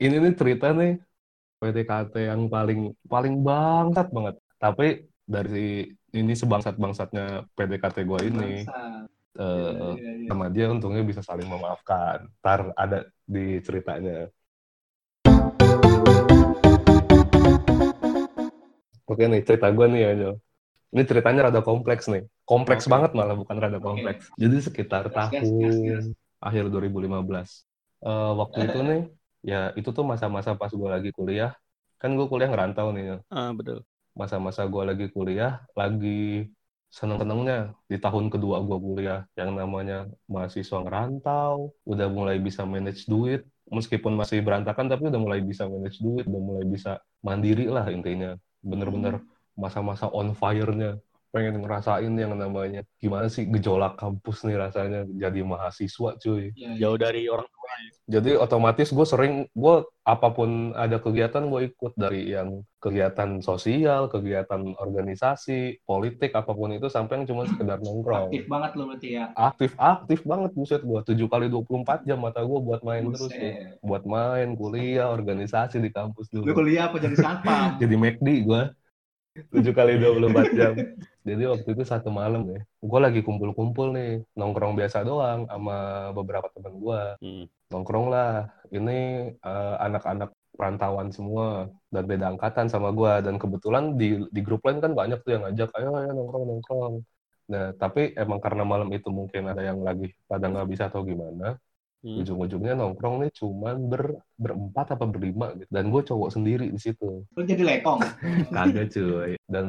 ini nih cerita nih PDKT yang paling paling bangsat banget. Tapi dari ini sebangsat-bangsatnya PDKT gue ini Bangsat. eh, Iya, iya, iya. sama dia untungnya bisa saling memaafkan. Ntar ada di ceritanya. Oke nih cerita gue nih ya Jo. Ini ceritanya rada kompleks nih. Kompleks Oke. banget malah bukan rada Oke. kompleks. Jadi sekitar Gas, gas, gas, tahun gas. akhir 2015. Eh, waktu itu nih ya itu tuh masa-masa pas gue lagi kuliah. Kan gue kuliah ngerantau nih. Ah, betul. Masa-masa gue lagi kuliah, lagi seneng-senengnya di tahun kedua gue kuliah yang namanya mahasiswa ngerantau, udah mulai bisa manage duit, meskipun masih berantakan tapi udah mulai bisa manage duit, udah mulai bisa mandiri lah intinya. Bener-bener masa-masa on fire-nya, pengen ngerasain yang namanya gimana sih gejolak kampus nih rasanya jadi mahasiswa cuy. Iya. Jauh dari orang tua. Jadi otomatis gue sering, gue apa pun ada kegiatan gue ikut dari yang kegiatan sosial, kegiatan organisasi, politik, apa pun itu sampai yang cuma sekedar nongkrong. Aktif banget lo berarti ya. Aktif-aktif banget buset gue, 7 kali 24 jam mata gue buat main terus tuh. Buset. Buat main, kuliah, organisasi di kampus Lu dulu. kuliah apa jadi siapa? Jadi McD gue, 7 kali 24 jam. Jadi waktu itu satu malam ya, gue lagi kumpul-kumpul nih, nongkrong biasa doang sama beberapa teman gue Hmm. nongkrong lah. Ini eh, anak-anak perantauan semua dan beda angkatan sama gua dan kebetulan di di grup lain kan banyak tuh yang ngajak ayo ayo nongkrong nongkrong. Nah tapi emang karena malam itu mungkin ada yang lagi pada nggak bisa atau gimana, Hmm. ujung-ujungnya nongkrong nih cuman ber berempat apa berlima gitu. Dan gue cowok sendiri di situ, Lu jadi lekong. kagak cuy. Dan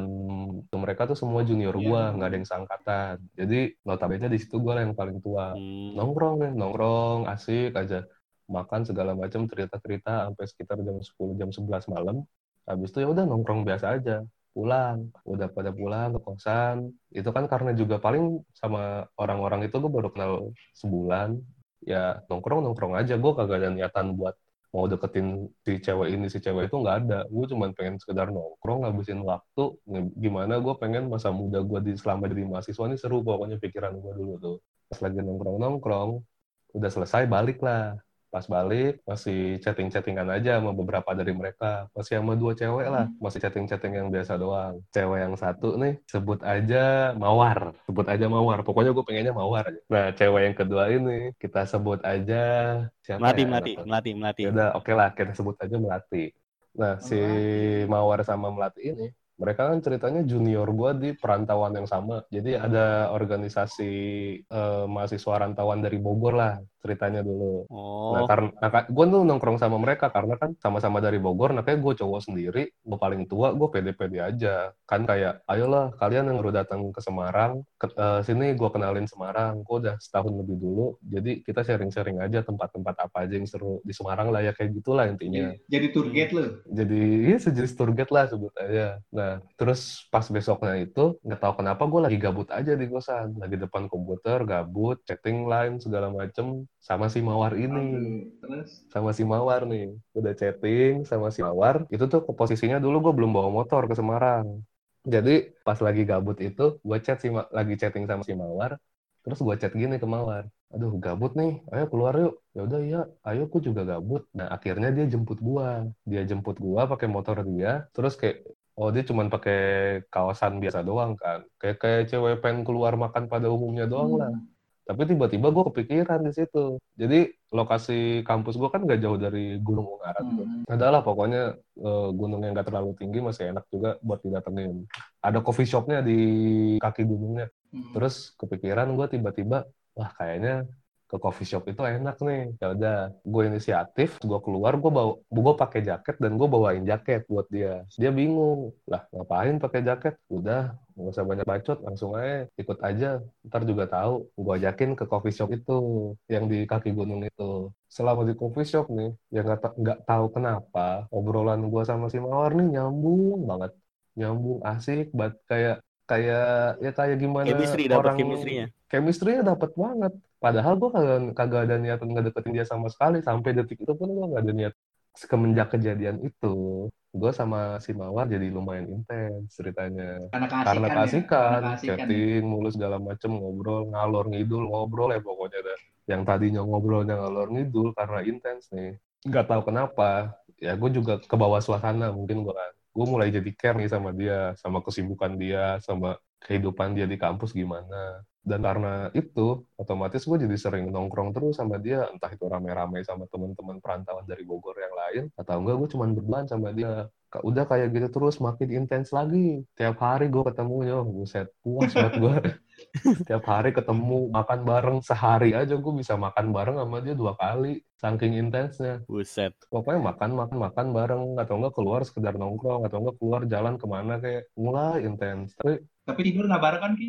tuh mereka tuh semua junior gua, Iya. nggak ada yang seangkatan. Jadi notabene di situ gua yang paling tua Hmm. nongkrong nih nongkrong asik aja makan segala macam cerita-cerita sampai sekitar jam 10 jam 11 malam habis itu ya udah nongkrong biasa aja pulang udah pada pulang ke kosan itu kan karena juga paling sama orang-orang itu gue baru kenal sebulan ya nongkrong nongkrong aja. Gue kagak ada niatan buat mau deketin si cewek ini. Si cewek itu nggak ada. Gue cuma pengen sekedar nongkrong ngabisin waktu. Gimana gue pengen masa muda gue di selama jadi mahasiswa ini seru pokoknya pikiran gue dulu tuh. Pas lagi nongkrong nongkrong udah selesai balik lah pas balik masih chatting-chattingan aja sama beberapa dari mereka. Masih sama dua cewek lah masih chatting-chatting yang biasa doang. Cewek yang satu nih sebut aja mawar. Sebut aja mawar. Pokoknya gue pengennya mawar aja. Nah cewek yang kedua ini kita sebut aja siapa Melati, ya? Melati, melati, melati. Ya udah, oke lah, kita sebut aja Melati. Nah, si. Mawar sama Melati ini, mereka kan ceritanya junior gua di perantauan yang sama. Jadi ada organisasi eh, mahasiswa rantauan dari Bogor lah, ceritanya dulu. Nah, Oh, karena gue tuh nongkrong sama mereka karena kan sama-sama dari Bogor, nah kayak gue cowok sendiri, gue paling tua, gue pede-pede aja. Kan kayak, ayolah kalian yang baru datang ke Semarang, ke, eh, sini gue kenalin Semarang, gue udah setahun lebih dulu, jadi kita sharing-sharing aja tempat-tempat apa aja yang seru di Semarang lah ya kayak gitulah intinya. Jadi, jadi tour guide lu. Jadi ya sejenis tour guide lah sebut aja. Nah terus pas besoknya itu nggak tahu kenapa gue lagi gabut aja di kosan, lagi depan komputer gabut, chatting line segala macem. Sama si Mawar ini. Terus? Sama si Mawar nih. Udah chatting sama si Mawar. Itu tuh posisinya dulu gue belum bawa motor ke Semarang. Jadi pas lagi gabut itu gue chat si lagi chatting sama si Mawar. Terus gue chat gini ke Mawar. Aduh gabut nih. Ayo keluar yuk. Ya udah iya. Ayo aku juga gabut. Nah akhirnya dia jemput gua. Dia jemput gua pakai motor dia. Terus kayak oh dia cuman pakai kawasan biasa doang kan kayak kayak cewek pengen keluar makan pada umumnya doang lah tapi tiba-tiba gue kepikiran di situ. Jadi lokasi kampus gue kan gak jauh dari Gunung Ungaran tuh. Hmm. Adalah pokoknya eh, gunung yang gak terlalu tinggi masih enak juga buat didatengin. Ada coffee shopnya di kaki gunungnya. Hmm. Terus kepikiran gue tiba-tiba, wah kayaknya ke coffee shop itu enak nih. Ya udah, gue inisiatif, gue keluar, gue bawa, gue pakai jaket dan gue bawain jaket buat dia. Dia bingung, lah ngapain pakai jaket? Udah, nggak usah banyak bacot, langsung aja ikut aja. Ntar juga tahu. Gue ajakin ke coffee shop itu, yang di kaki gunung itu. Selama di coffee shop nih, ya nggak nggak tahu kenapa obrolan gue sama si Mawar nih nyambung banget, nyambung asik, banget kayak kayak ya kayak gimana chemistry orang chemistry-nya. chemistry-nya dapat banget. Padahal gue kagak, kagak ada niatan ngedeketin dia sama sekali. Sampai detik itu pun gue gak ada niat. Semenjak kejadian itu, gue sama si Mawar jadi lumayan intens ceritanya. Karena keasikan Karena ya. keasikan, ya. chatting, mulu segala macem, ngobrol, ngalor ngidul, ngobrol ya pokoknya dah. Yang tadinya ngobrolnya ngalor ngidul karena intens nih. nggak tahu kenapa ya gue juga ke bawah suasana mungkin gue kan gue mulai jadi care nih sama dia sama kesibukan dia sama kehidupan dia di kampus gimana. Dan karena itu otomatis gue jadi sering nongkrong terus sama dia. Entah itu rame-rame sama teman-teman perantauan dari Bogor yang lain atau enggak gue cuma berduaan sama dia. Udah kayak gitu terus makin intens lagi. Tiap hari gue ketemu ya buset puas banget gue tiap hari ketemu makan bareng sehari aja gue bisa makan bareng sama dia dua kali saking intensnya buset pokoknya makan makan makan bareng atau enggak keluar sekedar nongkrong atau enggak keluar jalan ke mana kayak mulai intens tapi tapi tidur nggak bareng kan ki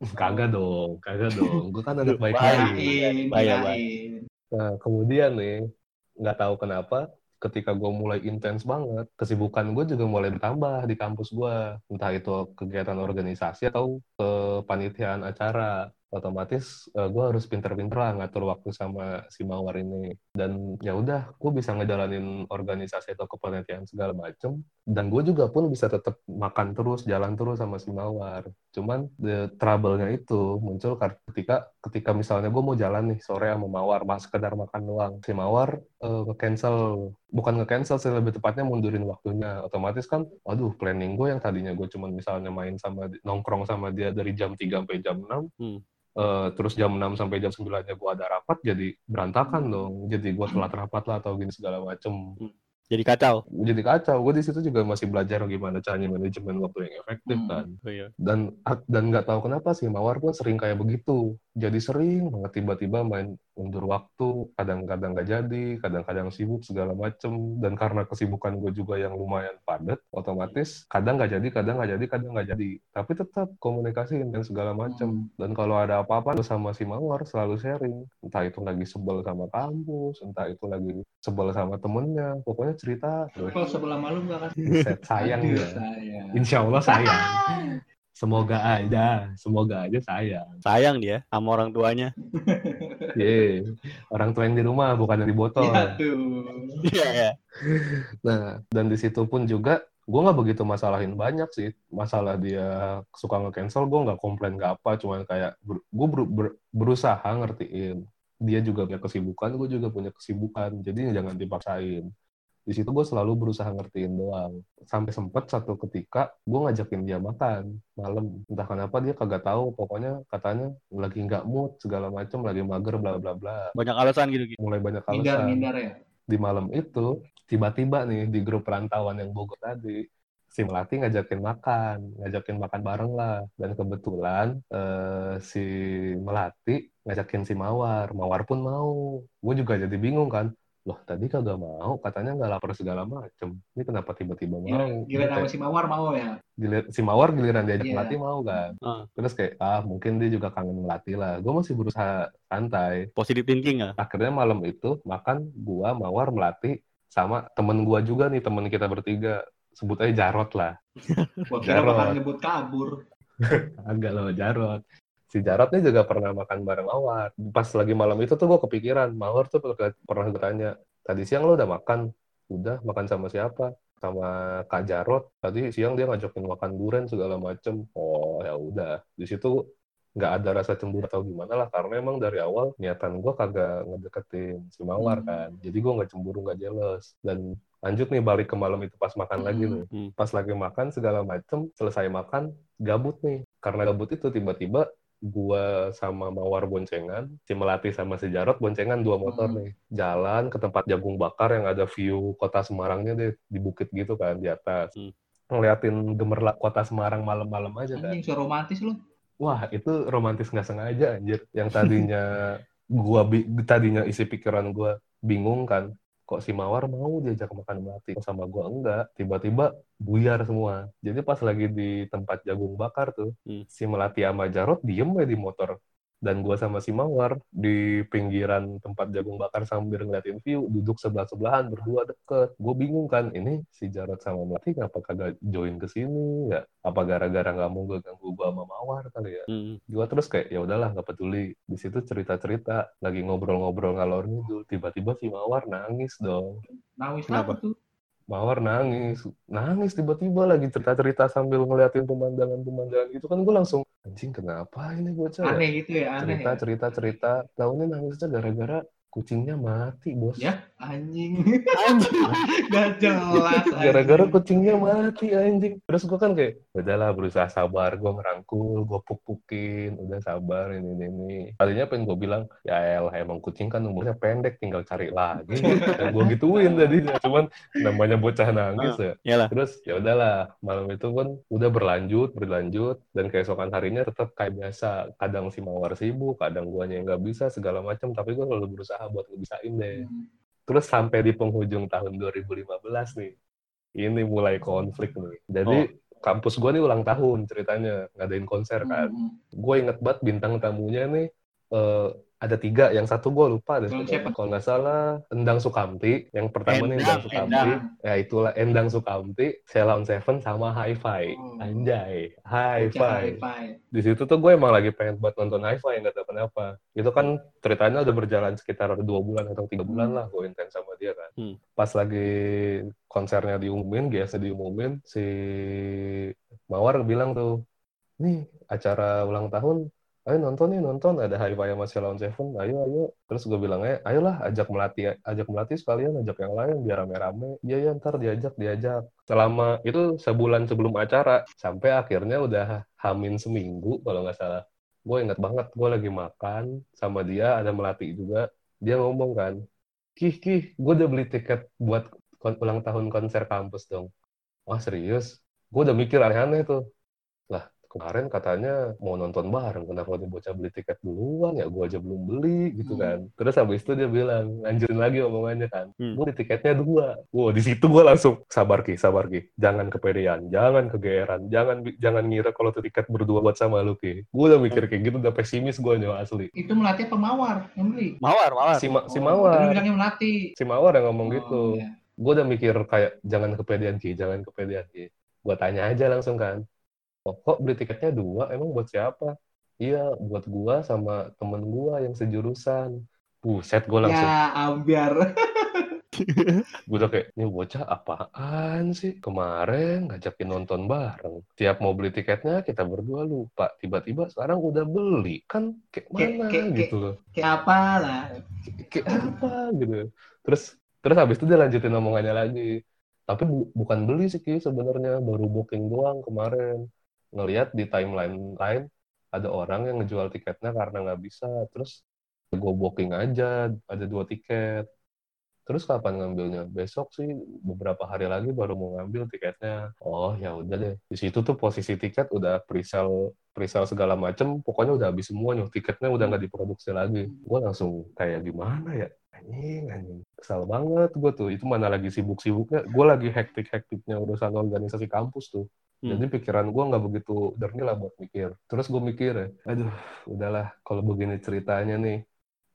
Kagak dong, kagak dong. Gue kan anak baik lagi. Kirain. Nah, kemudian nih, nggak tahu kenapa, ketika gue mulai intens banget, kesibukan gue juga mulai bertambah di kampus gue. Entah itu kegiatan organisasi atau kepanitiaan acara. Otomatis uh, gue harus pinter-pinter lah ngatur waktu sama si Mawar ini. Dan ya udah, gue bisa ngejalanin organisasi atau kepanitiaan segala macem. Dan gue juga pun bisa tetap makan terus, jalan terus sama si Mawar. Cuman the trouble-nya itu muncul ketika ketika misalnya gue mau jalan nih sore sama Mawar, mas sekedar makan doang. Si Mawar uh, nge-cancel, bukan nge-cancel sih, lebih tepatnya mundurin waktunya. Otomatis kan, aduh planning gue yang tadinya gue cuman misalnya main sama, nongkrong sama dia dari jam 3 sampai jam 6, Hmm. Uh, terus jam 6 sampai jam 9-nya gue ada rapat, jadi berantakan dong. Jadi gue telat rapat lah atau gini segala macem. Jadi kacau. Jadi kacau. Gue di situ juga masih belajar gimana caranya manajemen waktu yang efektif Hmm. kan. Oh, iya. Dan dan nggak tahu kenapa sih Mawar pun sering kayak begitu. Jadi sering banget tiba-tiba main undur waktu, kadang-kadang nggak jadi, kadang-kadang sibuk segala macem. Dan karena kesibukan gue juga yang lumayan padat, otomatis kadang nggak jadi, kadang nggak jadi, kadang nggak jadi. Tapi tetap komunikasi dan segala macem. Dan kalau ada apa-apa sama si Mawar selalu sharing. Entah itu lagi sebel sama kampus, entah itu lagi sebel sama temennya. Pokoknya cerita. Kalau sebelah malu nggak kan sayang sayang. Insya Allah sayang. Semoga aja, semoga aja sayang. Sayang dia sama orang tuanya. Ye, orang tua yang di rumah bukan yang di botol. ya tuh Iya, iya. Nah, dan di situ pun juga gue nggak begitu masalahin banyak sih. Masalah dia suka nge-cancel, gue nggak komplain nggak apa, cuman kayak ber- gue ber- ber- berusaha ngertiin. Dia juga punya kesibukan, gue juga punya kesibukan. Jadi jangan dipaksain. Di situ gue selalu berusaha ngertiin doang. Sampai sempet satu ketika gue ngajakin dia makan malam. Entah kenapa dia kagak tahu. Pokoknya katanya lagi nggak mood segala macem, lagi mager bla bla bla. Banyak alasan gitu. gitu. Mulai banyak alasan ngindar ya di malam itu tiba-tiba nih di grup perantauan yang Bogor tadi si Melati ngajakin makan, ngajakin makan bareng lah. Dan kebetulan eh, si Melati ngajakin si Mawar, Mawar pun mau. Gue juga jadi bingung kan, loh tadi kagak mau, katanya nggak lapar segala macem. Ini kenapa tiba-tiba mau? giliran sama si mawar mau ya gilir- si Mawar giliran diajak Iya. Melati mau kan. Ah. Terus kayak, ah mungkin dia juga kangen Melati lah. Gue masih berusaha santai Positive thinking ya. akhirnya malam itu makan gua mawar melati sama temen gua juga nih temen kita bertiga sebut aja Jarot lah gua kira Jarot. bakal ngebut kabur agak loh Jarot si Jarot nih juga pernah makan bareng mawar. Pas lagi malam itu tuh gua kepikiran mawar tuh pernah pernah gue tanya tadi siang lo udah makan? Udah makan sama siapa? Sama Kak Jarot tadi siang dia ngajakin makan durian segala macem. Oh ya udah. Di situ nggak ada rasa cemburu atau gimana lah karena emang dari awal niatan gue kagak ngedeketin si Mawar Hmm. kan. Jadi gue nggak cemburu nggak jealous. Dan lanjut nih balik ke malam itu pas makan lagi Hmm. nih. Hmm. pas lagi makan segala macem selesai makan gabut nih. Karena gabut itu tiba-tiba gua sama Mawar boncengan, si Melati sama si Jarot boncengan dua motor Hmm. nih. Jalan ke tempat jagung bakar yang ada view kota Semarangnya deh, di bukit gitu kan, di atas. Hmm. Ngeliatin gemerlap kota Semarang malam-malam aja kan. anjing so romantis lu Wah, itu romantis nggak sengaja anjir. Yang tadinya gua tadinya isi pikiran gua bingung kan. Kok si Mawar mau diajak makan melati sama gua enggak. Tiba-tiba buyar semua. Jadi pas lagi di tempat jagung bakar tuh, Hmm. si Melati sama Jarot diem aja di motor. Dan gua sama si Mawar di pinggiran tempat jagung bakar sambil ngeliatin view, duduk sebelah-sebelahan, berdua deket. Gue bingung kan, ini si Jarot sama Melati ngapa kagak join ke sini ya? Apa gara-gara nggak mau ganggu gua sama Mawar kali ya? Hmm. Gua terus kayak ya udahlah nggak peduli. Di situ cerita-cerita, lagi ngobrol-ngobrol ngalor ngidul, tiba-tiba si Mawar nangis dong. nangis Kenapa? apa tuh Mawar nangis, nangis tiba-tiba lagi cerita-cerita sambil ngeliatin pemandangan-pemandangan gitu. Kan gue langsung anjing kenapa ini bocah aneh gitu ya aneh cerita ya. Cerita cerita tahu ini nangisnya gara-gara kucingnya mati bos. Ya, anjing. Anjing. Gak jelas. gara-gara kucingnya mati anjing. Terus gue kan kayak udahlah berusaha sabar gue ngerangkul gue puk-pukin. Udah sabar ini ini ini. Tadinya pengen gue bilang? Ya elah emang kucing kan umurnya pendek tinggal cari lagi. Dan gue gituin tadinya cuman namanya bocah nangis ya. Iyalah. terus ya udahlah malam itu pun udah berlanjut berlanjut. Dan keesokan harinya tetap kayak biasa. Kadang si mawar sibuk kadang guanya yang nggak bisa segala macam tapi gue selalu berusaha buat ngebisain deh Hmm. terus sampai di penghujung tahun 2015 nih ini mulai konflik nih jadi kampus gue nih ulang tahun ceritanya ngadain konser kan Hmm. gue inget banget bintang tamunya nih eh, ada tiga yang satu gue lupa siapa? kalau nggak salah Endang Sukamti yang pertama nih Endang Endang, Sukamti Endang. ya itulah Endang Sukamti Sheila on Seven sama Hi-Fi Oh. anjay Hi-Fi hi-fi. di situ tuh gue emang lagi pengen buat nonton Hi-Fi nggak tahu kenapa itu kan ceritanya udah berjalan sekitar dua bulan atau tiga bulan Hmm. lah gue intens sama dia kan Hmm. pas lagi konsernya diumumin GS diumumin si Mawar bilang tuh nih acara ulang tahun ayo nonton nih nonton. Ada Hi-Fi sama Sheila on Seven ayo ayo. Terus gue bilangnya ayolah ajak melatih ajak melatih sekalian ajak yang lain biar rame-rame. Iya ya ntar diajak diajak. Selama itu sebulan sebelum acara sampai akhirnya udah hamin seminggu kalau nggak salah. Gue inget banget gue lagi makan sama dia ada melati juga. Dia ngomong kan kih kih gue udah beli tiket buat ulang tahun konser kampus dong. Wah serius? Gue udah mikir aneh-aneh tuh kemarin katanya mau nonton bareng kenapa dia bocah beli tiket duluan ya gue aja belum beli gitu Hmm. kan terus habis itu dia bilang lanjutin lagi omongannya kan Hmm. gue di tiketnya dua wow di situ gue langsung sabar ki sabar ki jangan kepedean jangan kegeeran jangan jangan ngira kalau tuh tiket berdua buat sama lu ki gue udah mikir kayak gitu udah pesimis gue nyawa asli Itu melatih apa mawar yang beli? Mawar, mawar. si, Ma- si Oh, mawar tadi bilangnya melatih. si mawar yang ngomong Oh, gitu iya. gue udah mikir kayak jangan kepedean ki jangan kepedean ki gue tanya aja langsung kan oh, kok beli tiketnya dua? Emang buat siapa? Iya buat gua sama temen gua yang sejurusan. Buset gue langsung Ya, ambiar. gue udah kayak ini bocah apaan sih? Kemarin ngajakin nonton bareng. Tiap mau beli tiketnya kita berdua lupa. Tiba-tiba sekarang udah beli. Kan kayak Kayak- mana kayak- gitu loh. Kayak apa lah. kayak apa gitu. Terus terus habis itu dia lanjutin omongannya lagi. Tapi bu- bukan beli sih Ki sebenarnya. Baru booking doang kemarin ngelihat di timeline lain ada orang yang ngejual tiketnya karena nggak bisa. Terus gue booking aja ada dua tiket. Terus kapan ngambilnya? Besok sih beberapa hari lagi baru mau ngambil tiketnya. Oh ya udah deh. Di situ tuh posisi tiket udah presale presale segala macem. Pokoknya udah habis semua nih tiketnya udah nggak diproduksi lagi. Gue langsung kayak gimana ya? Anjing anjing. Kesal banget gue tuh. Itu mana lagi sibuk-sibuknya? Gue lagi hektik-hektiknya urusan organisasi kampus tuh Hmm. jadi pikiran gue nggak begitu jernih lah buat mikir terus gue mikir ya aduh udahlah kalau begini ceritanya nih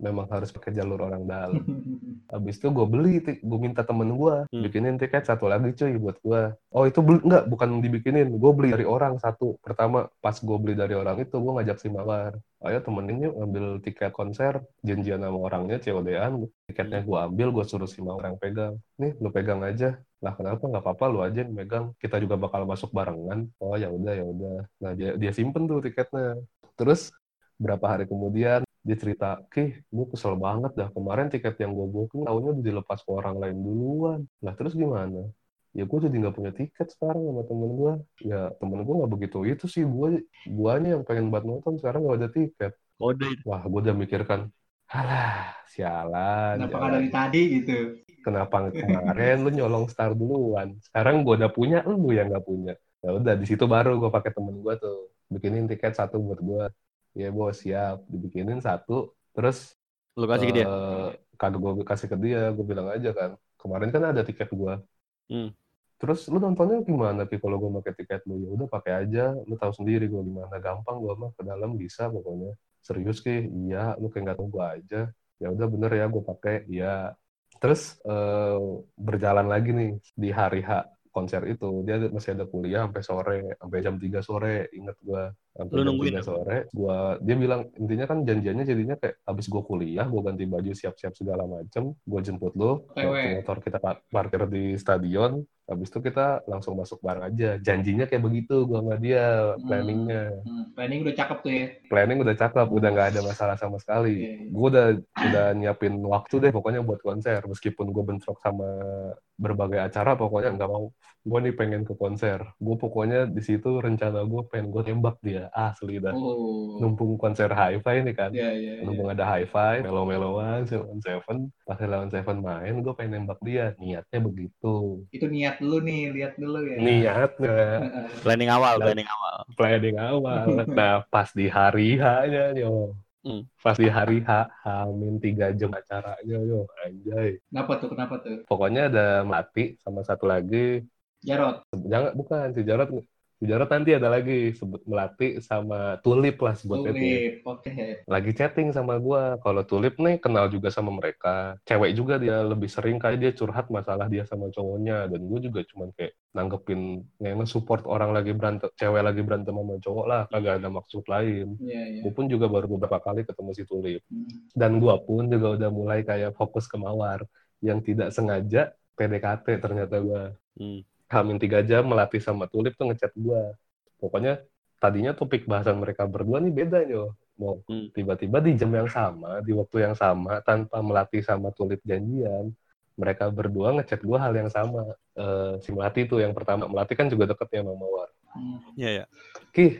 memang harus pakai jalur orang dalam Habis itu gue beli, gue minta temen gue Hmm. bikinin tiket satu lagi cuy buat gue. Oh itu beli enggak, bukan dibikinin, gue beli dari orang satu. Pertama pas gue beli dari orang itu gue ngajak si Mawar, ayo temenin yuk ngambil tiket konser, janjian sama orangnya COD-an, tiketnya gue ambil, gue suruh si Mawar yang pegang. Nih lu pegang aja. Lah kenapa nggak apa-apa lu aja yang megang, kita juga bakal masuk barengan. Oh ya udah ya udah. Nah dia dia simpen tuh tiketnya. Terus berapa hari kemudian dia cerita, Ki, gue kesel banget dah. Kemarin tiket yang gue booking, tahunya udah dilepas ke orang lain duluan. Lah terus gimana? Ya gue jadi nggak punya tiket sekarang sama temen gue. Ya temen gue nggak begitu itu sih. Gue guanya yang pengen buat nonton, sekarang nggak ada tiket. Kode. Wah, gue udah mikirkan, halah, sialan. Kenapa jalan. dari tadi gitu? Kenapa kemarin lu nyolong star duluan? Sekarang gue udah punya, lu yang nggak punya. Ya udah, di situ baru gue pakai temen gue tuh. Bikinin tiket satu buat gue. Ya bos, siap. Dibikinin satu. Terus Lu kasih ke dia. eh, kado gue kasih ke dia, gue bilang aja kan, kemarin kan ada tiket gue. Hmm. Terus lu nontonnya gimana Pi kalau gue pakai tiket lu? Ya udah pakai aja, lu tahu sendiri gue gimana. Gampang gue mah ke dalam bisa pokoknya. Serius ki, iya, lu kayak nggak tahu gue aja. Ya udah bener ya gue pakai, iya. Terus eh, berjalan lagi nih di hari H konser itu dia masih ada kuliah sampai sore sampai jam 3 sore inget gua sampai jam nungguin 3 apa? sore gua dia bilang intinya kan janjiannya jadinya kayak abis gua kuliah gua ganti baju siap-siap segala macem gua jemput waktu motor kita pa- parkir di stadion habis itu kita langsung masuk bareng aja janjinya kayak begitu gua sama dia Hmm. planningnya Hmm, planning udah cakep tuh ya. planning udah cakep udah nggak ada masalah sama sekali iya. gue udah udah nyiapin waktu deh pokoknya buat konser meskipun gue bentrok sama berbagai acara pokoknya nggak mau gue nih pengen ke konser gue pokoknya di situ rencana gue pengen gue tembak dia asli dah Oh. numpung konser hi-fi nih kan Iya, iya, iya. Mumpung ada hi-fi, melo-meloan, Seven Seven, pas Seven Seven main, gue pengen nembak dia. Niatnya begitu. Itu niat dulu nih, lihat dulu ya. Niatnya, Heeh. Planning awal, Nah. planning awal. planning awal. Nah, pas di hari H-nya, yo. Hmm. Pas di hari H, hamin tiga jam acaranya, yo. Anjay. Kenapa tuh? Kenapa tuh? Pokoknya ada Melati sama satu lagi. Jarot. Jangan, bukan. Si Jarot, si Jarot nanti ada lagi. Sebut Melati sama Tulip lah sebutnya. Tulip. Oke. lagi chatting sama gua. Kalau Tulip nih kenal juga sama mereka. Cewek juga dia lebih sering kayak dia curhat masalah dia sama cowoknya dan gue juga cuman kayak nanggepin nge support orang lagi berantem, cewek lagi berantem sama cowok lah, kagak ada maksud lain. Iya, iya. Gue pun juga baru beberapa kali ketemu si Tulip. Hmm. Dan gua pun juga udah mulai kayak fokus ke Mawar yang tidak sengaja PDKT ternyata gua. Hmm. Hamin tiga jam melatih sama Tulip tuh ngechat gua. Pokoknya tadinya topik bahasan mereka berdua nih beda yo. Mau Hmm. tiba-tiba di jam yang sama, di waktu yang sama, tanpa melatih sama Tulip janjian, mereka berdua ngechat gua hal yang sama. Eh, si Melati tuh yang pertama, Melati kan juga deket ya sama Mawar. Hmm. Iya, iya. Kih,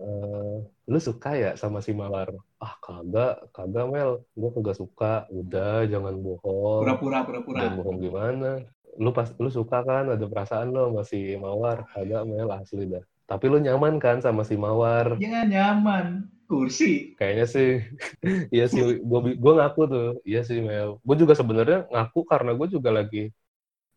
eh, lu suka ya sama si Mawar? Ah kagak, kagak Mel, gua kagak suka. Udah, jangan bohong. Pura-pura, pura-pura. Dan bohong gimana? Lu pas lu suka kan ada perasaan lo sama si Mawar? Kagak Mel asli dah. Tapi lu nyaman kan sama si Mawar? Jangan nyaman. Kursi. Kayaknya sih iya sih gua gua ngaku tuh. Iya sih Mel. Gue juga sebenarnya ngaku karena gue juga lagi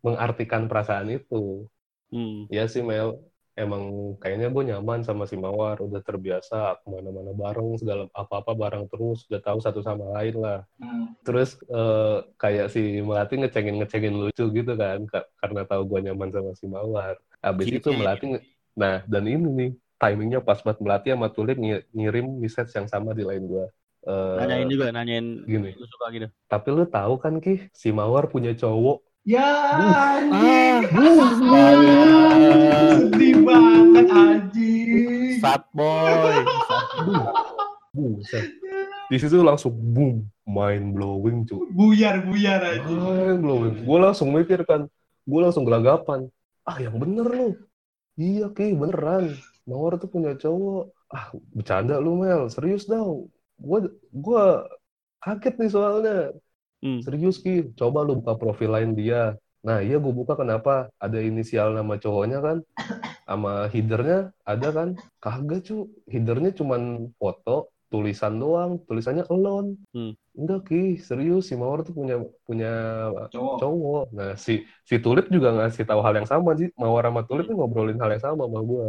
mengartikan perasaan itu. Hmm. Iya sih Mel. Emang kayaknya gue nyaman sama si Mawar, udah terbiasa ke mana-mana bareng, segala apa-apa bareng terus, udah tahu satu sama lain lah. Hmm. terus eh, kayak si Melati ngecengin ngecengin lucu gitu kan ka- karena tahu gue nyaman sama si Mawar habis Gini, itu gini. Melati nge- nah dan ini nih timingnya pas banget Melati sama Tulip ngi- ngirim message yang sama di line gue Eh, Nanyain juga, nanyain gini lu suka gitu. tapi lu tahu kan ki si Mawar punya cowok Ya, Ah, anjing. astaga. Sedih banget, anjing. Fat boy. buset. Di situ langsung boom mind blowing cuy Buyar, buyar, anjing. mind blowing gue langsung mikir kan gue langsung gelagapan. Ah yang bener lu. Iya ki beneran. Mawar tuh punya cowok. Ah bercanda lu Mel. Serius dong. Gue gue kaget nih soalnya Hmm. serius ki? Coba lu buka profil lain dia. Nah iya gue buka kenapa? Ada inisial nama cowoknya kan? Sama headernya ada kan? Kagak cu. Headernya cuman foto tulisan doang. Tulisannya alone. Hmm. enggak ki. Serius si Mawar tuh punya punya Cowok. cowok. Nah si si Tulip juga ngasih tahu hal yang sama sih Mawar sama Tulip tuh ngobrolin hal yang sama sama gue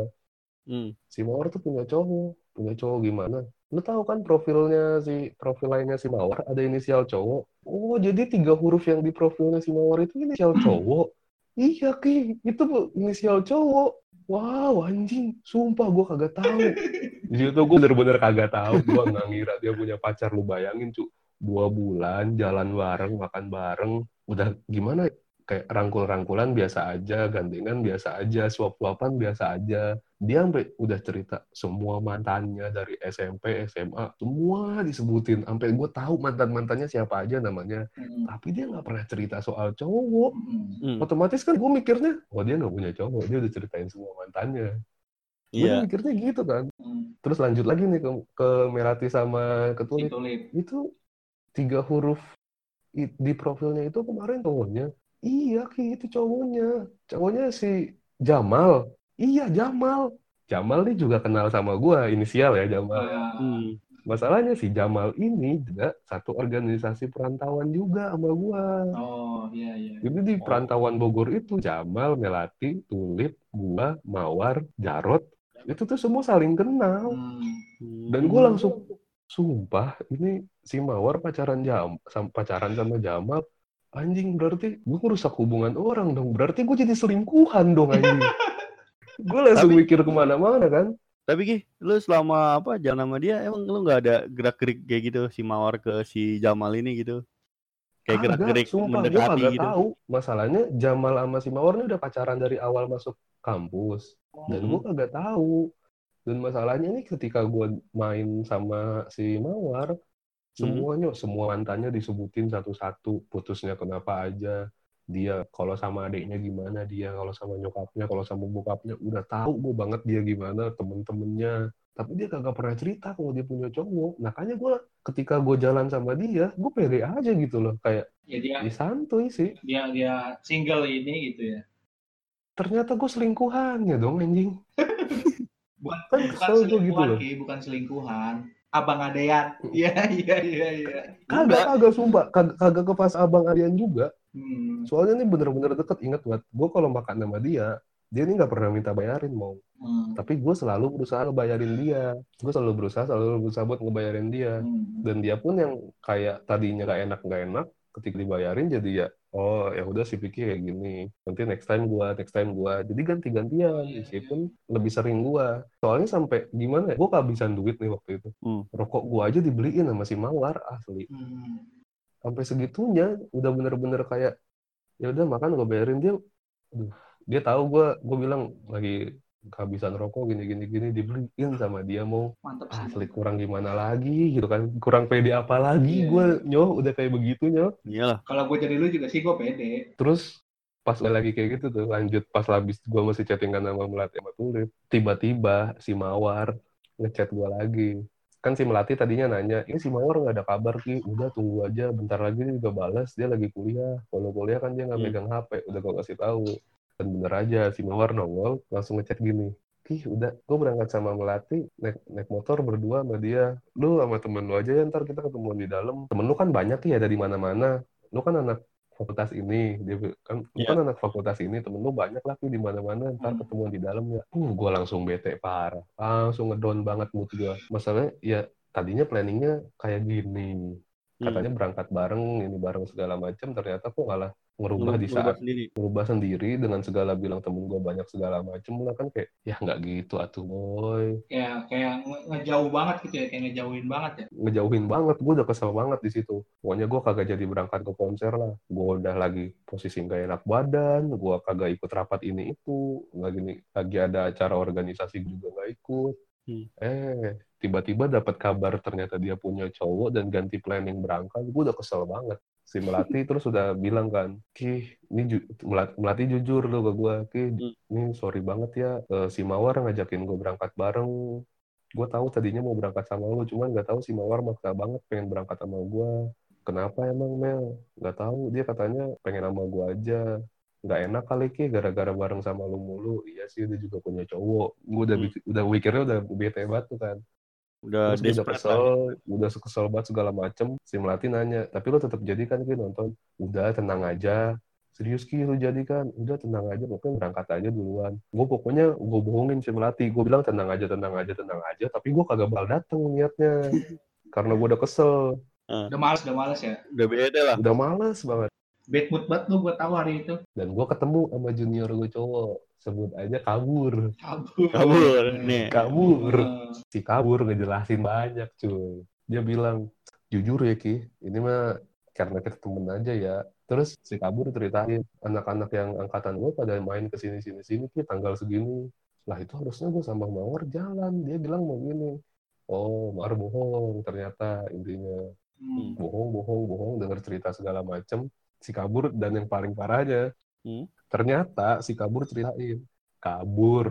Hmm. si Mawar tuh punya cowok. Punya cowok gimana lu tahu kan profilnya si profil lainnya si Mawar? Ada inisial cowok. Oh jadi tiga huruf yang di profilnya si Mawar itu inisial cowok? Iya ki. Itu inisial cowok. Wow anjing. Sumpah gua kagak tahu. Di situ gue bener-bener kagak tahu. Gua nggak ngira dia punya pacar. Lu bayangin cu. Dua bulan jalan bareng makan bareng. Udah gimana? Kayak rangkul-rangkulan biasa aja gandengan biasa aja suap-suapan biasa aja dia sampai udah cerita semua mantannya dari SMP SMA semua disebutin sampai gue tahu mantan mantannya siapa aja namanya Hmm. tapi dia nggak pernah cerita soal cowok Hmm. Otomatis kan gue mikirnya oh dia nggak punya cowok dia udah ceritain semua mantannya gue Iya. mikirnya gitu kan Hmm. terus lanjut lagi nih ke, ke Melati sama ke Tulip Tulip. itu tiga huruf di profilnya itu kemarin cowoknya iya ki itu cowoknya. Cowoknya si Jamal. Iya Jamal. Jamal nih juga kenal sama gua inisial ya Jamal. Ah, Hmm. masalahnya si Jamal ini juga satu organisasi perantauan juga sama gua. Oh, iya, iya. jadi di perantauan Bogor itu Jamal Melati Tulip gua Mawar Jarot. Itu tuh semua saling kenal. Hmm. dan gue langsung sumpah ini si Mawar pacaran jam pacaran sama Jamal anjing berarti gue ngerusak hubungan orang dong berarti gue jadi selingkuhan dong anjing gue langsung Tapi- mikir ke mana-mana kan Tapi Ki, lu selama apa jalan sama dia emang lu nggak ada gerak-gerik kayak gitu si Mawar ke si Jamal ini gitu? Kayak sumpah gue mendekati kagak gitu. tahu. Masalahnya Jamal sama si Mawar ini udah pacaran dari awal masuk kampus. Dan Hmm. gue kagak tahu. Dan masalahnya ini ketika gue main sama si Mawar, semuanya, semua mantannya disebutin satu-satu. Putusnya kenapa aja. Dia kalau sama adiknya gimana, dia kalau sama nyokapnya, kalau sama bokapnya, udah tahu gue banget dia gimana, temen-temennya. Tapi dia kagak pernah cerita kalau dia punya cowok. Makanya gue ketika gue jalan sama dia, gue pede aja gitu loh. Kayak, Ya dia ya santuy sih. dia dia single ini gitu ya. Ternyata gue selingkuhannya dong anjing. Bukan Kan bukan gitu selingkuhan, loh. Ki, bukan selingkuhan. Abang adean. Iya iya iya iya. Kagak, kagak sumpah. Kagak, kagak ke pas abang Aryan juga. Hmm. Soalnya ini bener-bener deket. Ingat banget, gue kalau makan sama dia, dia ini nggak pernah minta bayarin mau. Hmm. Tapi gue selalu berusaha ngebayarin dia. Gue selalu berusaha, selalu berusaha buat ngebayarin dia. Hmm. Dan dia pun yang kayak tadinya gak enak nggak enak, ketika dibayarin jadi ya, oh ya udah si Vicky kayak gini. Nanti next time gue, next time gue. Jadi ganti-gantian. Iya, Meskipun lebih sering gue. Soalnya sampai gimana ya, gue kehabisan duit nih waktu itu. Hmm. Rokok gue aja dibeliin sama si Mawar asli. Hmm. Sampai segitunya udah bener-bener kayak ya udah makan gue bayarin dia. Aduh, dia tahu gue, gue bilang lagi kehabisan rokok gini gini gini dibeliin sama dia mau Mantap sih. asli kurang gimana lagi gitu kan kurang pede apa lagi Iya. gue nyoh udah kayak begitu nyoh Iyalah. Kalau gue jadi lu juga sih gue pede. terus pas udah lagi kayak gitu tuh lanjut pas habis gue masih chattingan sama Melati sama Tulip tiba-tiba si Mawar ngechat gue lagi kan si Melati tadinya nanya ini si Mawar nggak ada kabar ki udah tunggu aja bentar lagi dia juga balas dia lagi kuliah kalau kuliah kan dia nggak Hmm. megang HP udah gue kasih tahu dan bener aja si Mawar nongol langsung ngechat gini Ih, udah, gue berangkat sama Melati, naik, naik motor berdua sama dia. Lu sama temen lu aja ya, ntar kita ketemuan di dalam. Temen lu kan banyak ya, ada di mana-mana. Lu kan anak fakultas ini, dia kan, lu Iya. kan anak fakultas ini, temen lu banyak lah Ki, di mana-mana, ntar Hmm. ketemuan di dalam ya. Uh, gue langsung bete parah, langsung ngedown banget mood gue. Masalahnya ya tadinya planningnya kayak gini, Hmm. katanya berangkat bareng, ini bareng segala macam, ternyata kok malah ngerubah di Ngerubah saat sendiri. berubah sendiri dengan segala bilang temen gue banyak segala macem lah kan kayak ya nggak gitu atuh boy Kayak kayak nge- ngejauh banget gitu ya, kayak ngejauhin banget ya. ngejauhin banget gue udah kesel banget di situ pokoknya gue kagak jadi berangkat ke konser lah gue udah lagi posisi nggak enak badan gue kagak ikut rapat ini itu lagi nih lagi ada acara organisasi juga nggak ikut Hmm. eh tiba-tiba dapat kabar ternyata dia punya cowok dan ganti planning berangkat gue udah kesel banget si melati terus udah bilang kan ki ini ju- melati, melati jujur lo ke gue ki Hmm. ini sorry banget ya eh, si mawar ngajakin gue berangkat bareng. Gue tahu tadinya mau berangkat sama lu cuman nggak tahu si mawar maksa banget pengen berangkat sama gue kenapa emang Mel? Nggak tahu dia katanya pengen sama gue aja. Nggak enak kali ki gara-gara bareng sama lu mulu. Iya sih dia juga punya cowok. Gue udah Hmm. udah mikirnya udah bete banget tuh kan Udah Terus udah kesel, udah kesel banget segala macem. Si Melati nanya, tapi lo tetap jadi kan Ki nonton? Udah tenang aja. Serius Ki lo jadi kan? Udah tenang aja, pokoknya berangkat aja duluan. Gue pokoknya gue bohongin si Melati. Gue bilang tenang aja, tenang aja, tenang aja. Tapi gue kagak bakal dateng niatnya. Karena gue udah kesel. Udah males, udah males ya. Udah beda lah. Udah males banget. Bad mood banget lu gue tahu hari itu. Dan gue ketemu sama junior gue cowok. Sebut aja kabur. Kabur. Kabur. Nih. Kabur. Eh, si kabur ngejelasin banyak cuy dia bilang jujur ya ki ini mah karena kita temen aja ya terus si kabur ceritain anak-anak yang angkatan gue pada main ke sini sini sini ki tanggal segini lah itu harusnya gue sama Mawar jalan dia bilang mau gini oh Mawar bohong ternyata intinya hmm. bohong bohong bohong dengar cerita segala macem si kabur dan yang paling parahnya Hmm. Ternyata si kabur ceritain kabur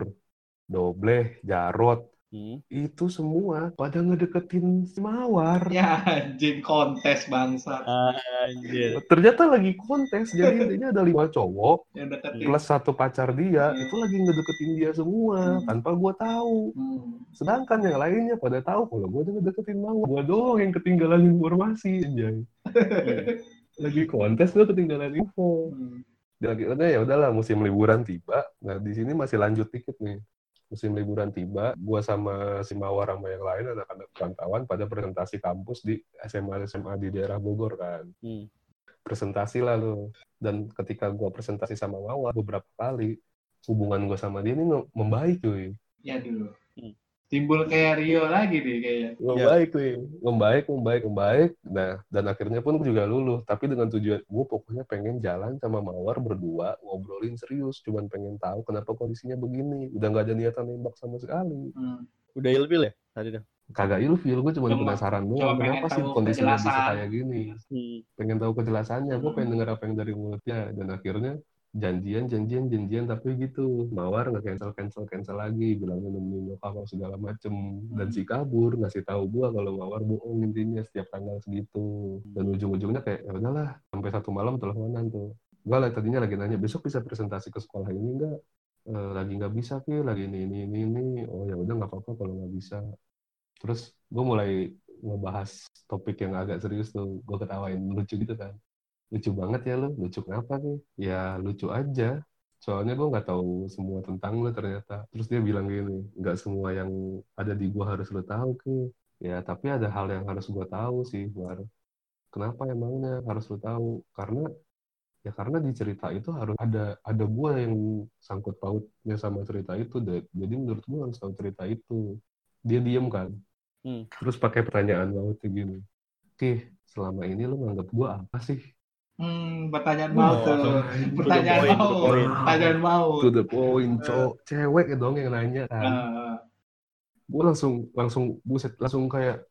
dobleh jarot Hmm. itu semua pada ngedeketin si Mawar. Ya anjing kontes bangsa Anjir. Ternyata lagi kontes, jadi intinya ada lima cowok yang deketin. plus satu pacar dia, Hmm. itu lagi ngedeketin dia semua Hmm. tanpa gua tahu. Hmm. Sedangkan yang lainnya pada tahu kalau gua udah ngedeketin Mawar. Gua doang yang ketinggalan informasi, anjay. Lagi kontes gua ketinggalan info. Hmm. Dan akhirnya ya udahlah musim liburan tiba. Nah di sini masih lanjut dikit nih. Musim liburan tiba, gua sama si Mawar sama yang lain anak-anak perantauan pada presentasi kampus di SMA SMA di daerah Bogor kan. Hmm. Presentasi lah lo. Dan ketika gua presentasi sama Mawar beberapa kali, hubungan gua sama dia ini membaik cuy. Ya dulu. Hmm. Timbul kayak Rio lagi deh kayaknya. Membaik nih, membaik, membaik, membaik. Nah, dan akhirnya pun juga luluh. Tapi dengan tujuan, gue pokoknya pengen jalan sama Mawar berdua, ngobrolin serius. Cuman pengen tahu kenapa kondisinya begini. Udah nggak ada niatan nembak sama sekali. Hmm. Udah ilfil ya tadi tuh. Kagak ilfil, gue cuma penasaran doang. Kenapa sih kondisinya bisa kayak gini? Hmm. Pengen tahu kejelasannya. Gue Hmm. pengen denger apa yang dari mulutnya. Dan akhirnya janjian, janjian, janjian. Tapi gitu, Mawar nggak cancel, cancel, cancel lagi. Bilangnya nemenin nyokap segala macem. Dan Hmm. si kabur ngasih tahu gue kalau Mawar bohong intinya setiap tanggal segitu. Dan ujung-ujungnya kayak ya udahlah sampai satu malam teleponan tuh. Gue lah tadinya lagi nanya besok bisa presentasi ke sekolah ini enggak? Eh, lagi nggak bisa ki, lagi ini ini ini ini. Oh ya udah nggak apa-apa kalau nggak bisa. Terus gue mulai ngebahas topik yang agak serius tuh. Gue ketawain lucu gitu kan. Lucu banget ya lu. Lucu kenapa nih? Ya lucu aja. Soalnya gue nggak tahu semua tentang lu ternyata. Terus dia bilang gini, nggak semua yang ada di gue harus lu tahu ki. Ya tapi ada hal yang harus gue tahu sih, War. Kenapa emangnya harus lu tahu? Karena ya karena di cerita itu harus ada ada gue yang sangkut pautnya sama cerita itu deh. Jadi menurut gue harus tahu cerita itu. Dia diem kan. Hmm. Terus pakai pertanyaan banget kayak gini. Oke, selama ini lu nganggap gue apa sih? Hmm, pertanyaan mau tuh. Pertanyaan to the point, mau. Pertanyaan mau. To the point, cowok. Cewek dong yang nanya kan. Eh, gue langsung langsung buset langsung kayak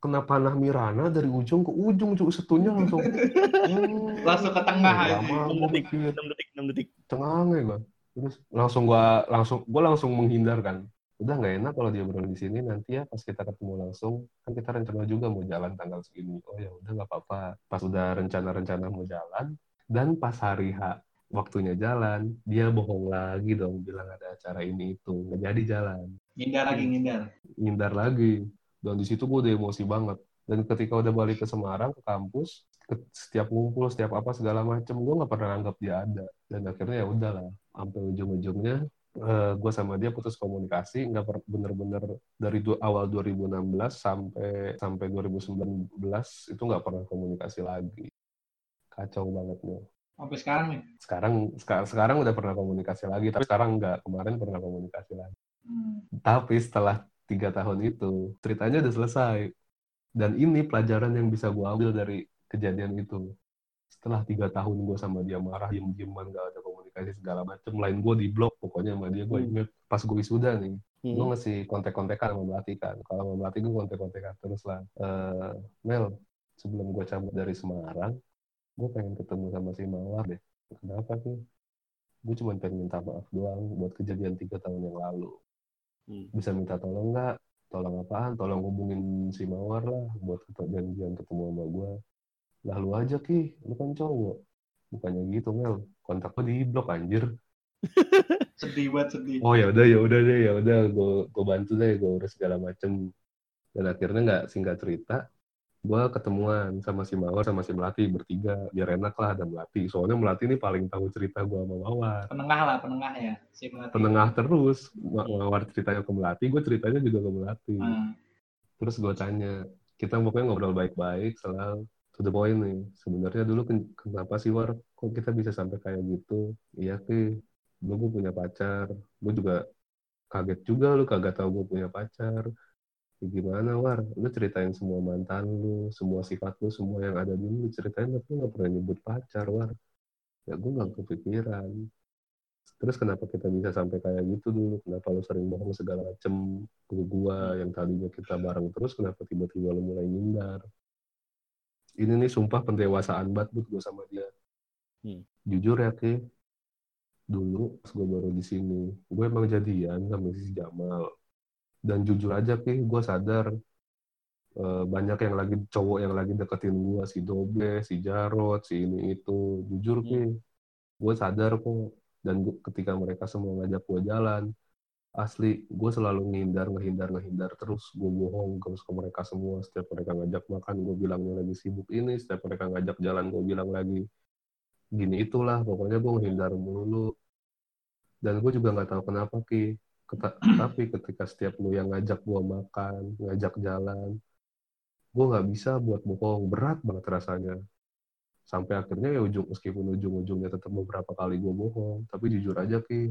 kena panah Mirana dari ujung ke ujung cuy setunya langsung hmm, Langsung ke tengah aja. lama 6 gue detik, mikir 6 detik, 6 detik. cengange gue terus langsung gua langsung gua langsung menghindar kan udah nggak enak kalau dia berada di sini nanti ya pas kita ketemu langsung kan kita rencana juga mau jalan tanggal segini. Oh ya udah nggak apa-apa. Pas udah rencana-rencana mau jalan dan pas hari H waktunya jalan dia bohong lagi dong bilang ada acara ini itu nggak jadi jalan. Ngindar lagi ngindar. ngindar lagi. Dan di situ gue udah emosi banget. Dan ketika udah balik ke Semarang ke kampus ke- setiap ngumpul setiap apa segala macem gue nggak pernah anggap dia ada. Dan akhirnya ya udahlah sampai ujung-ujungnya gue sama dia putus komunikasi nggak bener-bener dari du- awal 2016 sampai sampai 2019 itu nggak pernah komunikasi lagi kacau banget nih Sampai sekarang nih. sekarang sekarang sekarang udah pernah komunikasi lagi tapi sekarang nggak kemarin pernah komunikasi lagi Hmm. tapi setelah tiga tahun itu, ceritanya udah selesai. Dan ini pelajaran yang bisa gue ambil dari kejadian itu. Setelah tiga tahun gue sama dia marah, diem-dieman, gak ada komunikasi segala macem. Lain gue di blok, pokoknya sama dia gue Hmm. inget. Pas gue wisuda nih, gue Hmm. ngasih kontek-kontekan sama Melati kan. Kalau sama Melati gue kontek-kontekan terus lah. Eh, Mel, sebelum gue cabut dari Semarang, gue pengen ketemu sama si Mawar deh. Kenapa sih? Gue cuma pengen minta maaf doang buat kejadian tiga tahun yang lalu Hmm. bisa minta tolong nggak? Tolong apaan? Tolong hubungin si Mawar lah buat janjian ketemu sama gue. Lah lu aja ki, lu kan cowok. Bukannya gitu Mel, kontak gue di blok anjir. Sedih banget sedih. Oh ya udah ya udah deh ya udah gue gue bantu deh gue urus segala macem. Dan akhirnya nggak singkat cerita, gue ketemuan sama si Mawar sama si Melati bertiga biar enak lah ada Melati. Soalnya Melati ini paling tahu cerita gue sama Mawar. Penengah lah penengah ya. Si Melati. Penengah terus, Ma- Mawar ceritanya ke Melati, gue ceritanya juga ke Melati. Hmm. Terus gue tanya, kita pokoknya ngobrol baik-baik, selalu to the point nih. Sebenarnya dulu ken- kenapa sih War, kok kita bisa sampai kayak gitu? Iya ki, dulu gue punya pacar. Gue juga kaget juga lu kagak tahu gue punya pacar. Ya gimana War, lu ceritain semua mantan lu, semua sifat lu, semua yang ada di lu, lu ceritain tapi lu gak pernah nyebut pacar War. Ya gue gak kepikiran. Terus kenapa kita bisa sampai kayak gitu dulu? Kenapa lu sering bohong segala macem ke gua yang tadinya kita bareng terus, kenapa tiba-tiba lu mulai ngindar? Ini nih sumpah pendewasaan banget buat gue sama dia. Hmm. Jujur ya, Ki. Dulu pas gue baru di sini, gue emang jadian sama si Jamal. Dan jujur aja, Ki, gue sadar eh, banyak yang lagi cowok yang lagi deketin gue, si Dobe, si Jarot, si ini itu. Jujur, Ki, gue sadar kok dan gua- ketika mereka semua ngajak gue jalan asli gue selalu ngehindar ngehindar ngehindar terus. Gue bohong terus ke mereka semua. Setiap mereka ngajak makan gue bilangnya lagi sibuk ini. Setiap mereka ngajak jalan gue bilang lagi gini itulah. Pokoknya gue ngehindar mulu dan gue juga nggak tahu kenapa ki. Keta- tapi ketika setiap lu yang ngajak gue makan ngajak jalan gue nggak bisa buat bohong. Berat banget rasanya. Sampai akhirnya ya ujung meskipun ujung-ujungnya tetap beberapa kali gue bohong tapi jujur aja ki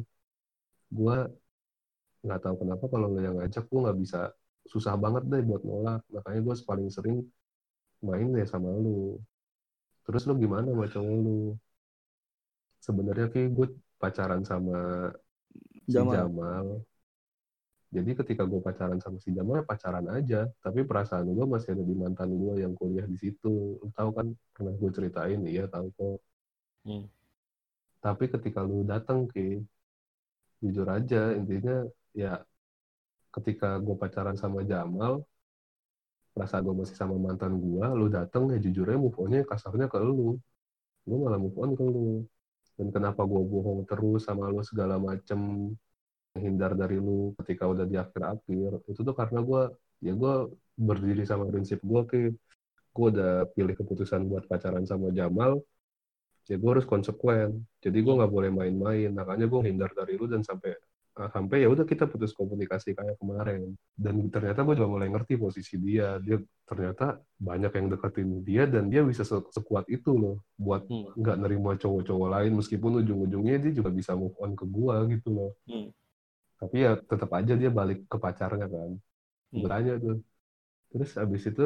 gue nggak tahu kenapa kalau lu yang ngajak gue nggak bisa susah banget deh buat nolak makanya gue paling sering main ya sama lu terus lu gimana sama cowok lu sebenarnya kayak gue pacaran sama si Jamal. Jamal. Jadi ketika gue pacaran sama si Jamal, ya pacaran aja. Tapi perasaan gue masih ada di mantan gue yang kuliah di situ. Lu tahu kan, pernah gue ceritain, iya tahu kok. Hmm. Tapi ketika lu datang ke, jujur aja, intinya ya ketika gue pacaran sama Jamal, perasaan gue masih sama mantan gue, lu datang ya jujurnya move on-nya kasarnya ke lu. Gue malah move on ke lu. Dan kenapa gue bohong terus sama lu segala macem, menghindar dari lu ketika udah di akhir-akhir, itu tuh karena gue, ya gue berdiri sama prinsip gue ke, gue udah pilih keputusan buat pacaran sama Jamal, ya gue harus konsekuen. Jadi gue nggak boleh main-main. Makanya gue hindar dari lu dan sampai sampai ya udah kita putus komunikasi kayak kemarin. Dan ternyata gue juga mulai ngerti posisi dia. Dia ternyata banyak yang deketin dia dan dia bisa se- sekuat itu loh buat Hmm. nggak nerima cowok-cowok lain meskipun ujung-ujungnya dia juga bisa move on ke gue gitu loh. Hmm. Tapi ya tetap aja dia balik ke pacarnya kan. Hmm. Bertanya tuh. Terus abis itu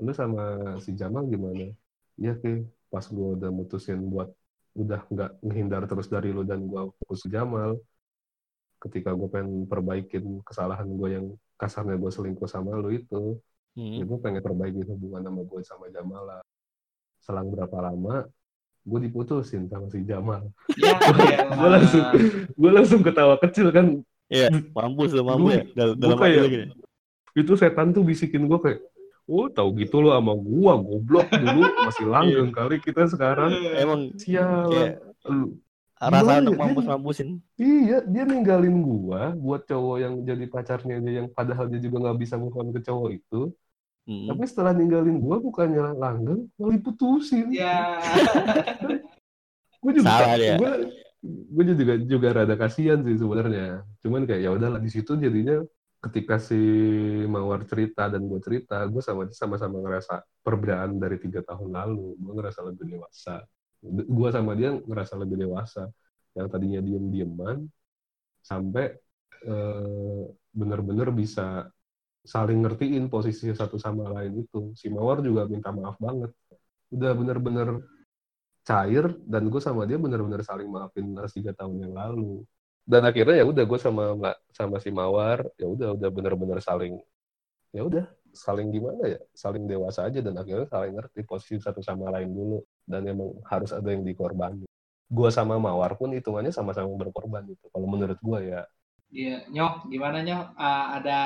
lu sama si Jamal gimana? Iya ke pas gue udah mutusin buat udah nggak menghindar terus dari lu dan gue fokus ke Jamal ketika gue pengen perbaikin kesalahan gue yang kasarnya gue selingkuh sama lu itu ya Hmm. gue pengen perbaiki hubungan sama gue sama Jamal lah selang berapa lama gue diputusin sama si Jamal Ya, gue langsung gue langsung ketawa kecil kan Iya, mampus lu, mampus ya. Dal- Dalam hati kayak- lu gini. itu setan tuh bisikin gue kayak oh tahu gitu lo sama gua goblok dulu masih langgeng kali kita sekarang Emang sialan kayak rasa Gimana untuk mampus-mampusin. iya dia ninggalin gua buat cowok yang jadi pacarnya dia yang padahal dia juga nggak bisa move on ke cowok itu Hmm. tapi setelah ninggalin gua bukannya langgeng malah diputusin Ya. gue juga Salah dia. gue gue juga juga rada kasihan sih sebenarnya cuman kayak ya udahlah di situ jadinya ketika si mawar cerita dan gue cerita gue sama sama-sama ngerasa perbedaan dari tiga tahun lalu gue ngerasa lebih dewasa gue sama dia ngerasa lebih dewasa. Yang tadinya diem dieman sampai eh, bener-bener bisa saling ngertiin posisi satu sama lain itu. Si mawar juga minta maaf banget. Udah bener-bener cair dan gue sama dia benar-benar saling maafin harus tiga tahun yang lalu. Dan akhirnya ya udah gue sama sama si mawar ya udah udah benar-benar saling ya udah saling gimana ya saling dewasa aja dan akhirnya saling ngerti posisi satu sama lain dulu dan emang harus ada yang dikorbani gue sama mawar pun hitungannya sama-sama berkorban gitu kalau menurut gue ya Iya, Nyok, gimana Nyok? Ah, ada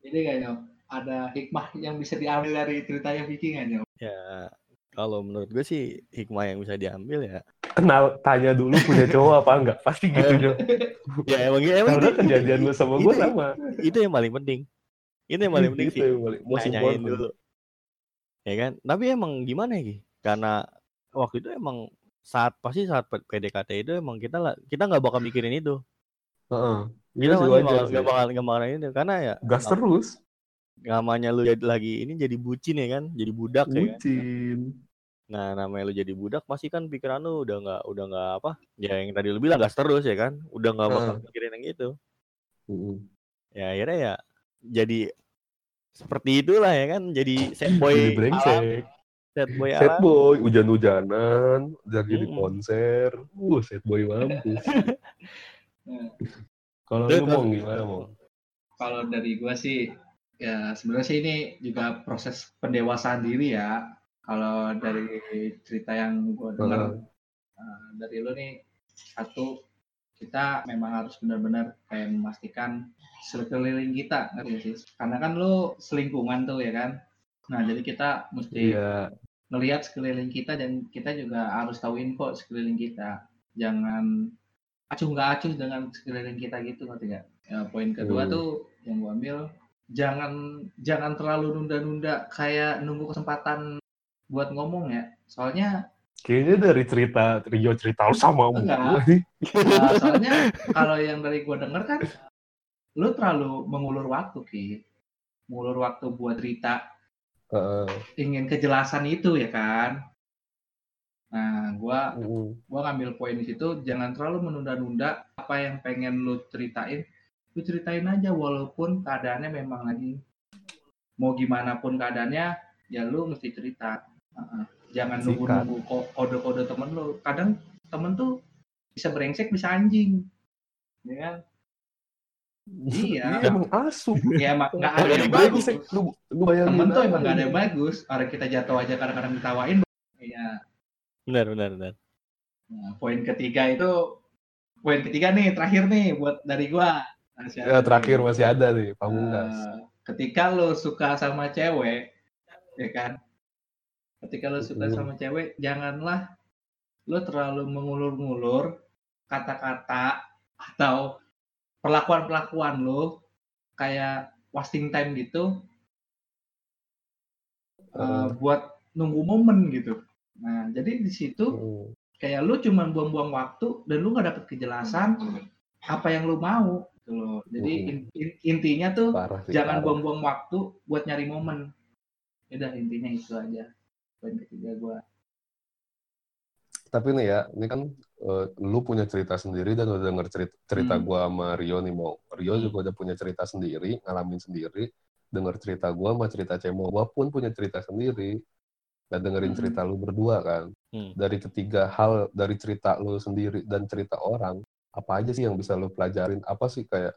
ini nggak Nyok? Ada hikmah yang bisa diambil dari ceritanya Vicky nggak Nyok? Ya, kalau menurut gue sih hikmah yang bisa diambil ya. kenal tanya dulu punya cowok apa enggak pasti gitu Jo. Ya emang, emang karena itu, kejadian lu sama gue itu- sama itu yang paling penting. Itu yang paling penting Itu sih. yang paling- Nanyain dulu. Ya kan? Tapi emang gimana ya, Ki? Karena waktu itu emang saat pasti saat PDKT itu emang kita lah kita nggak bakal mikirin itu. Heeh. Kita Iya sih bakal nggak bakal nggak bakal itu karena ya gas terus namanya lu jadi lagi ini jadi bucin ya kan, jadi budak ya kan. bucin Nah, namanya lu jadi budak pasti kan pikiran lu udah nggak udah nggak apa? Ya yang tadi lu bilang gas terus ya kan, udah nggak bakal Heeh. mikirin yang itu. Mm-mm. Ya akhirnya ya jadi seperti itulah ya kan, jadi set boy jadi brengsek set boy set boy hujan-hujanan lagi di Mm-mm. konser uh set boy mampus Nah, kalau lu mau gimana mau kalau dari gua sih ya sebenarnya sih ini juga proses pendewasaan diri ya. Kalau dari cerita yang gua dengar Heeh. eh, dari lu nih satu kita memang harus benar-benar kayak memastikan sekeliling kita ngerti sih? Karena kan lu selingkungan tuh ya kan. Nah, jadi kita mesti iya ngelihat sekeliling kita dan kita juga harus tahu info sekeliling kita. Jangan acuh nggak acuh dengan sekeliling kita gitu ngerti nggak? Ya, poin kedua Hmm. tuh yang gua ambil jangan jangan terlalu nunda-nunda kayak nunggu kesempatan buat ngomong ya. Soalnya kayaknya dari cerita Rio cerita lu sama Enggak. Nah, soalnya kalau yang dari gua denger kan lu terlalu mengulur waktu ki mengulur waktu buat cerita Heeh. ingin kejelasan itu ya kan? Nah gua Mm-mm. gua ngambil poin di situ jangan terlalu menunda-nunda apa yang pengen lu ceritain. Lu ceritain aja walaupun keadaannya memang lagi mau gimana pun keadaannya ya lu mesti cerita. Heeh. jangan nunggu-nunggu ko- kode-kode temen lu. Kadang temen tuh bisa brengsek bisa anjing. Ya kan Iya. Iya, emang asu. ya emang nggak ada yang bagus. Lu, lu bayangin temen tuh emang nggak ada yang bagus orang kita jatuh aja kadang-kadang ditawain ya Benar, benar, benar. Nah, poin ketiga itu poin ketiga nih terakhir nih buat dari gua. Masih Ya, ada terakhir nih. masih ada nih, pamungkas. Eh, ketika lo suka sama cewek, ya kan? Ketika lo suka sama cewek, janganlah lo terlalu mengulur-ngulur kata-kata atau perlakuan-perlakuan lo kayak wasting time gitu eh, Eh. buat nunggu momen gitu. Nah, jadi di situ Hmm. kayak lu cuman buang-buang waktu dan lu nggak dapet kejelasan apa yang lu mau gitu loh. Jadi Mm. in- in- intinya tuh Parah sih. jangan buang-buang waktu buat nyari momen. Udah intinya itu aja. Poin ketiga gua. Tapi nih ya, ini kan eh, lu punya cerita sendiri dan udah denger cerita, cerita Hmm. gua sama Rio nih mau. Rio Hmm. juga udah punya cerita sendiri, ngalamin sendiri. Denger cerita gua sama cerita Cemo, gua pun punya cerita sendiri. Dan dengerin Hmm. cerita lu berdua kan. Hmm. Dari ketiga hal, dari cerita lu sendiri dan cerita orang, apa aja sih yang bisa lu pelajarin? Apa sih kayak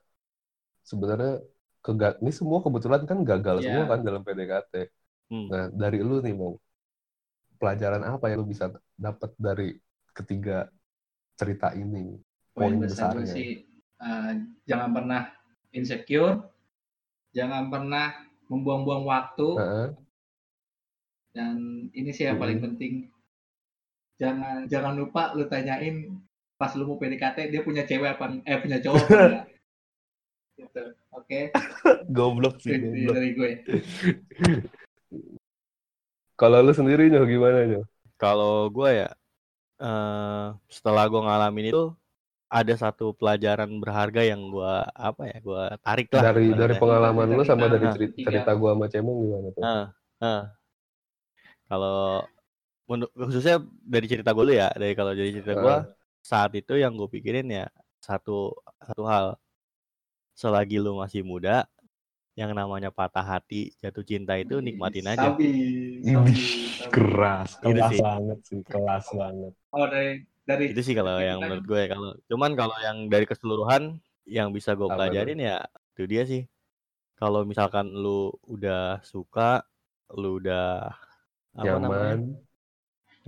sebenarnya kega ini semua kebetulan kan gagal Iya. semua kan dalam PDKT. Hmm. Nah, dari lu nih mau pelajaran apa yang lu bisa dapat dari ketiga cerita ini? Poin Poin besar besarnya. sih eh, jangan pernah insecure, jangan pernah membuang-buang waktu Heeh. dan ini sih yang paling Hmm. penting. Jangan jangan lupa lu tanyain pas lu mau PDKT dia punya cewek apa eh punya cowok apa enggak. gitu. Oke. Goblok sih, goblok. dari gue. Kalau lu sendiri nyoh gimana nyoh? Kalau gue ya, eh setelah gue ngalamin itu, ada satu pelajaran berharga yang gue apa ya, gue tarik lah. Dari dari pengalaman lu sama dari cerita, cerita gua sama Cemong gimana tuh? Nah, nah. Kalau menurut khususnya dari cerita gue ya, dari kalau dari cerita gue Heeh. saat itu yang gue pikirin ya satu satu hal, selagi lu masih muda, yang namanya patah hati, jatuh cinta itu nikmatin aja. Sabi, sabi, sabi. keras, Gitu kelas sih. banget sih, kelas banget. Oh dari dari Itu sih kalau yang menurut gue. Kalau cuman kalau yang dari keseluruhan yang bisa gue pelajarin ya itu dia sih. Kalau misalkan lu udah suka, lu udah apa namanya Nyaman,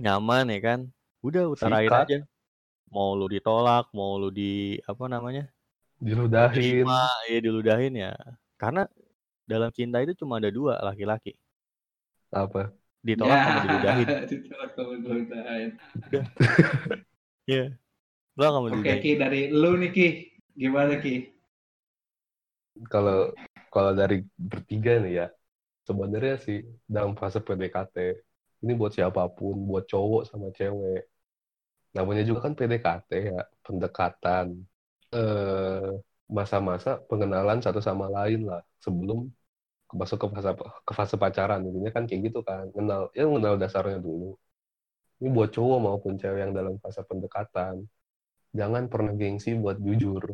nyaman ya kan, udah utarain Sikat. aja. Mau lu ditolak, mau lu di apa namanya diludahin. terima, ya diludahin ya. Karena dalam cinta itu cuma ada dua laki-laki, Apa? ditolak sama diludahin. Ya, ditolak sama diludahin. Iya, lo akan Oke diludahin. Ki dari lu nih Ki, gimana Ki? Kalau kalau dari bertiga nih ya, sebenarnya sih dalam fase PDKT ini buat siapa pun, buat cowok sama cewek. Namanya juga kan PDKT ya, pendekatan. Eh masa-masa pengenalan satu sama lain lah sebelum masuk ke fase ke fase pacaran. Intinya kan kayak gitu kan kenal ya kenal dasarnya dulu. Ini buat cowok maupun cewek yang dalam fase pendekatan jangan pernah gengsi buat jujur.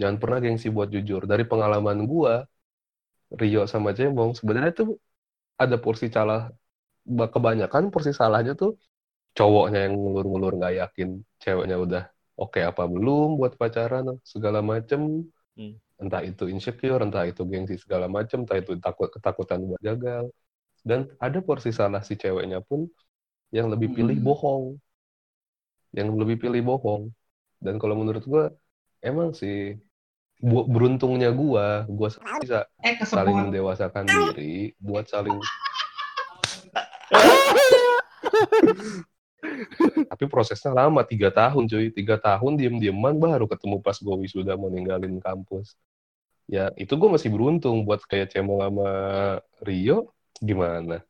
Jangan pernah gengsi buat jujur. Dari pengalaman gua Rio sama Cemong sebenarnya tuh ada porsi salah ba- kebanyakan porsi salahnya tuh cowoknya yang ngulur-ngulur nggak yakin ceweknya udah oke apa belum buat pacaran segala macem. Hmm. Entah itu insecure entah itu gengsi segala macem entah itu takut ketakutan buat gagal. Dan ada porsi salah si ceweknya pun yang lebih pilih Hmm. bohong. Yang lebih pilih bohong. Dan kalau menurut gua emang sih beruntungnya gua gua bisa Eh saling mendewasakan diri buat saling tapi prosesnya lama tiga tahun cuy. Tiga tahun diem dieman baru ketemu pas gue wisuda mau ninggalin kampus. Ya itu gue masih beruntung buat kayak cemong sama Rio. Gimana?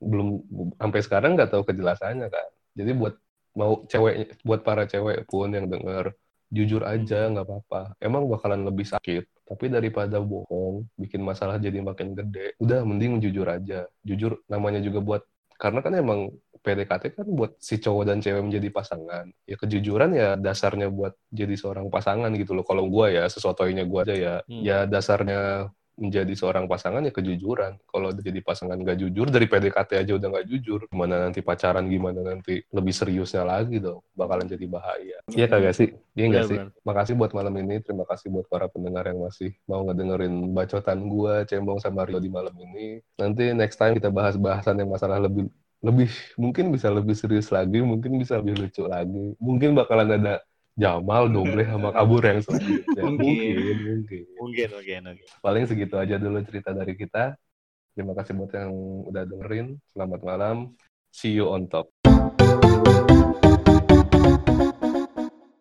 Belum sampai sekarang nggak tahu kejelasannya kan? Jadi buat mau cewek buat para cewek pun yang denger jujur aja nggak apa-apa. Emang bakalan lebih sakit tapi daripada bohong bikin masalah jadi makin gede udah mending jujur aja. Jujur namanya juga buat karena kan emang PDKT kan buat si cowok dan cewek menjadi pasangan. Ya kejujuran ya dasarnya buat jadi seorang pasangan gitu loh. Kalau gue ya sesuatunya gue aja ya, Hmm. ya dasarnya menjadi seorang pasangan ya kejujuran. Kalau jadi pasangan gak jujur dari PDKT aja udah gak jujur, gimana nanti pacaran gimana nanti lebih seriusnya lagi dong, bakalan jadi bahaya. Iya kagak sih? Iya nggak sih? Benar-benar. Makasih buat malam ini, terima kasih buat para pendengar yang masih mau ngedengerin bacotan gua, Cembong sama Rio di malam ini. Nanti next time kita bahas bahasan yang masalah lebih lebih mungkin bisa lebih serius lagi, mungkin bisa lebih lucu lagi. Mungkin bakalan ada Jamal, Doble, sama Kabur yang selanjutnya. Mungkin. mungkin, mungkin. Mungkin, mungkin, mungkin. Paling segitu aja dulu cerita dari kita. Terima kasih buat yang udah dengerin. Selamat malam. See you on top.